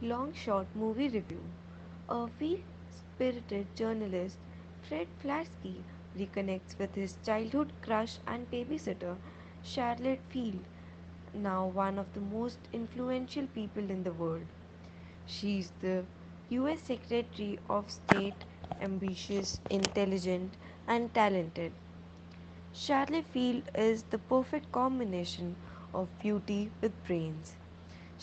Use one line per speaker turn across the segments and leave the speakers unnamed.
Long Shot Movie Review A free spirited journalist, Fred Flarsky, reconnects with his childhood crush and babysitter, Charlotte Field, now one of the most influential people in the world. She is the US Secretary of State, ambitious, intelligent, and talented. Charlotte Field is the perfect combination of beauty with brains.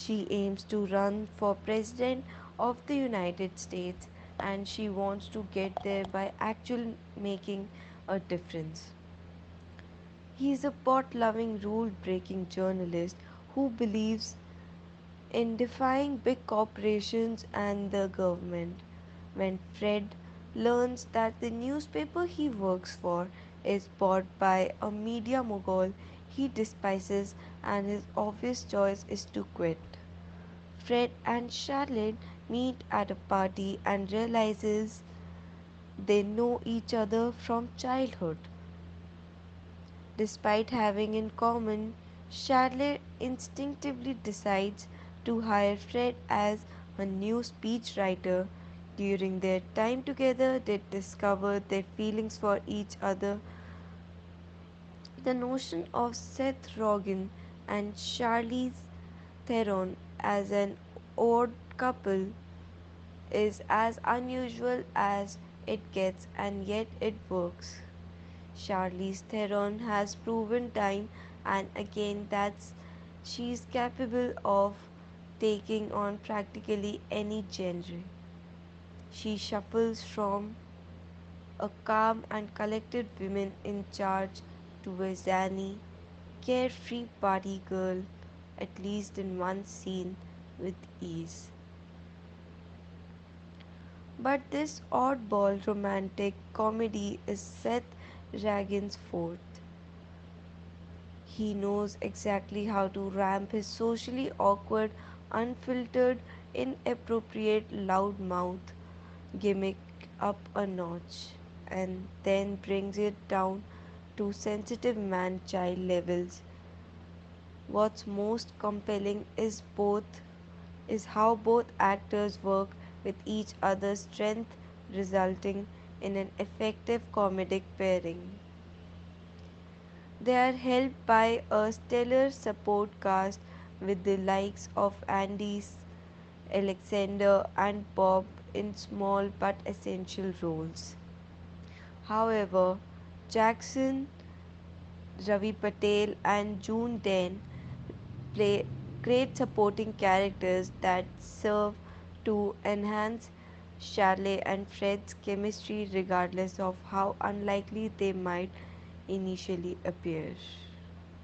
She aims to run for President of the United States and she wants to get there by actually making a difference. He is a pot loving, rule breaking journalist who believes in defying big corporations and the government. When Fred learns that the newspaper he works for is bought by a media mogul he despises and his obvious choice is to quit. Fred and Charlotte meet at a party and realizes they know each other from childhood. Despite having in common, Charlotte instinctively decides to hire Fred as a new speechwriter. During their time together, they discover their feelings for each other. The notion of Seth Rogen and Charlize Theron as an odd couple is as unusual as it gets and yet it works. Charlize Theron has proven time and again that she is capable of taking on practically any genre. She shuffles from a calm and collected woman in charge to a zany, carefree party girl, at least in one scene, with ease. But this oddball romantic comedy is Seth Rogen's fourth. He knows exactly how to ramp his socially awkward, unfiltered, inappropriate loudmouth gimmick up a notch and then brings it down to sensitive man child levels. What's most compelling is both is how both actors work with each other's strength resulting in an effective comedic pairing. They are helped by a stellar support cast with the likes of Andy Alexander and Bob in small but essential roles. However, Jackson, Ravi Patel, and June Den play great supporting characters that serve to enhance Charlotte and Fred's chemistry regardless of how unlikely they might initially appear.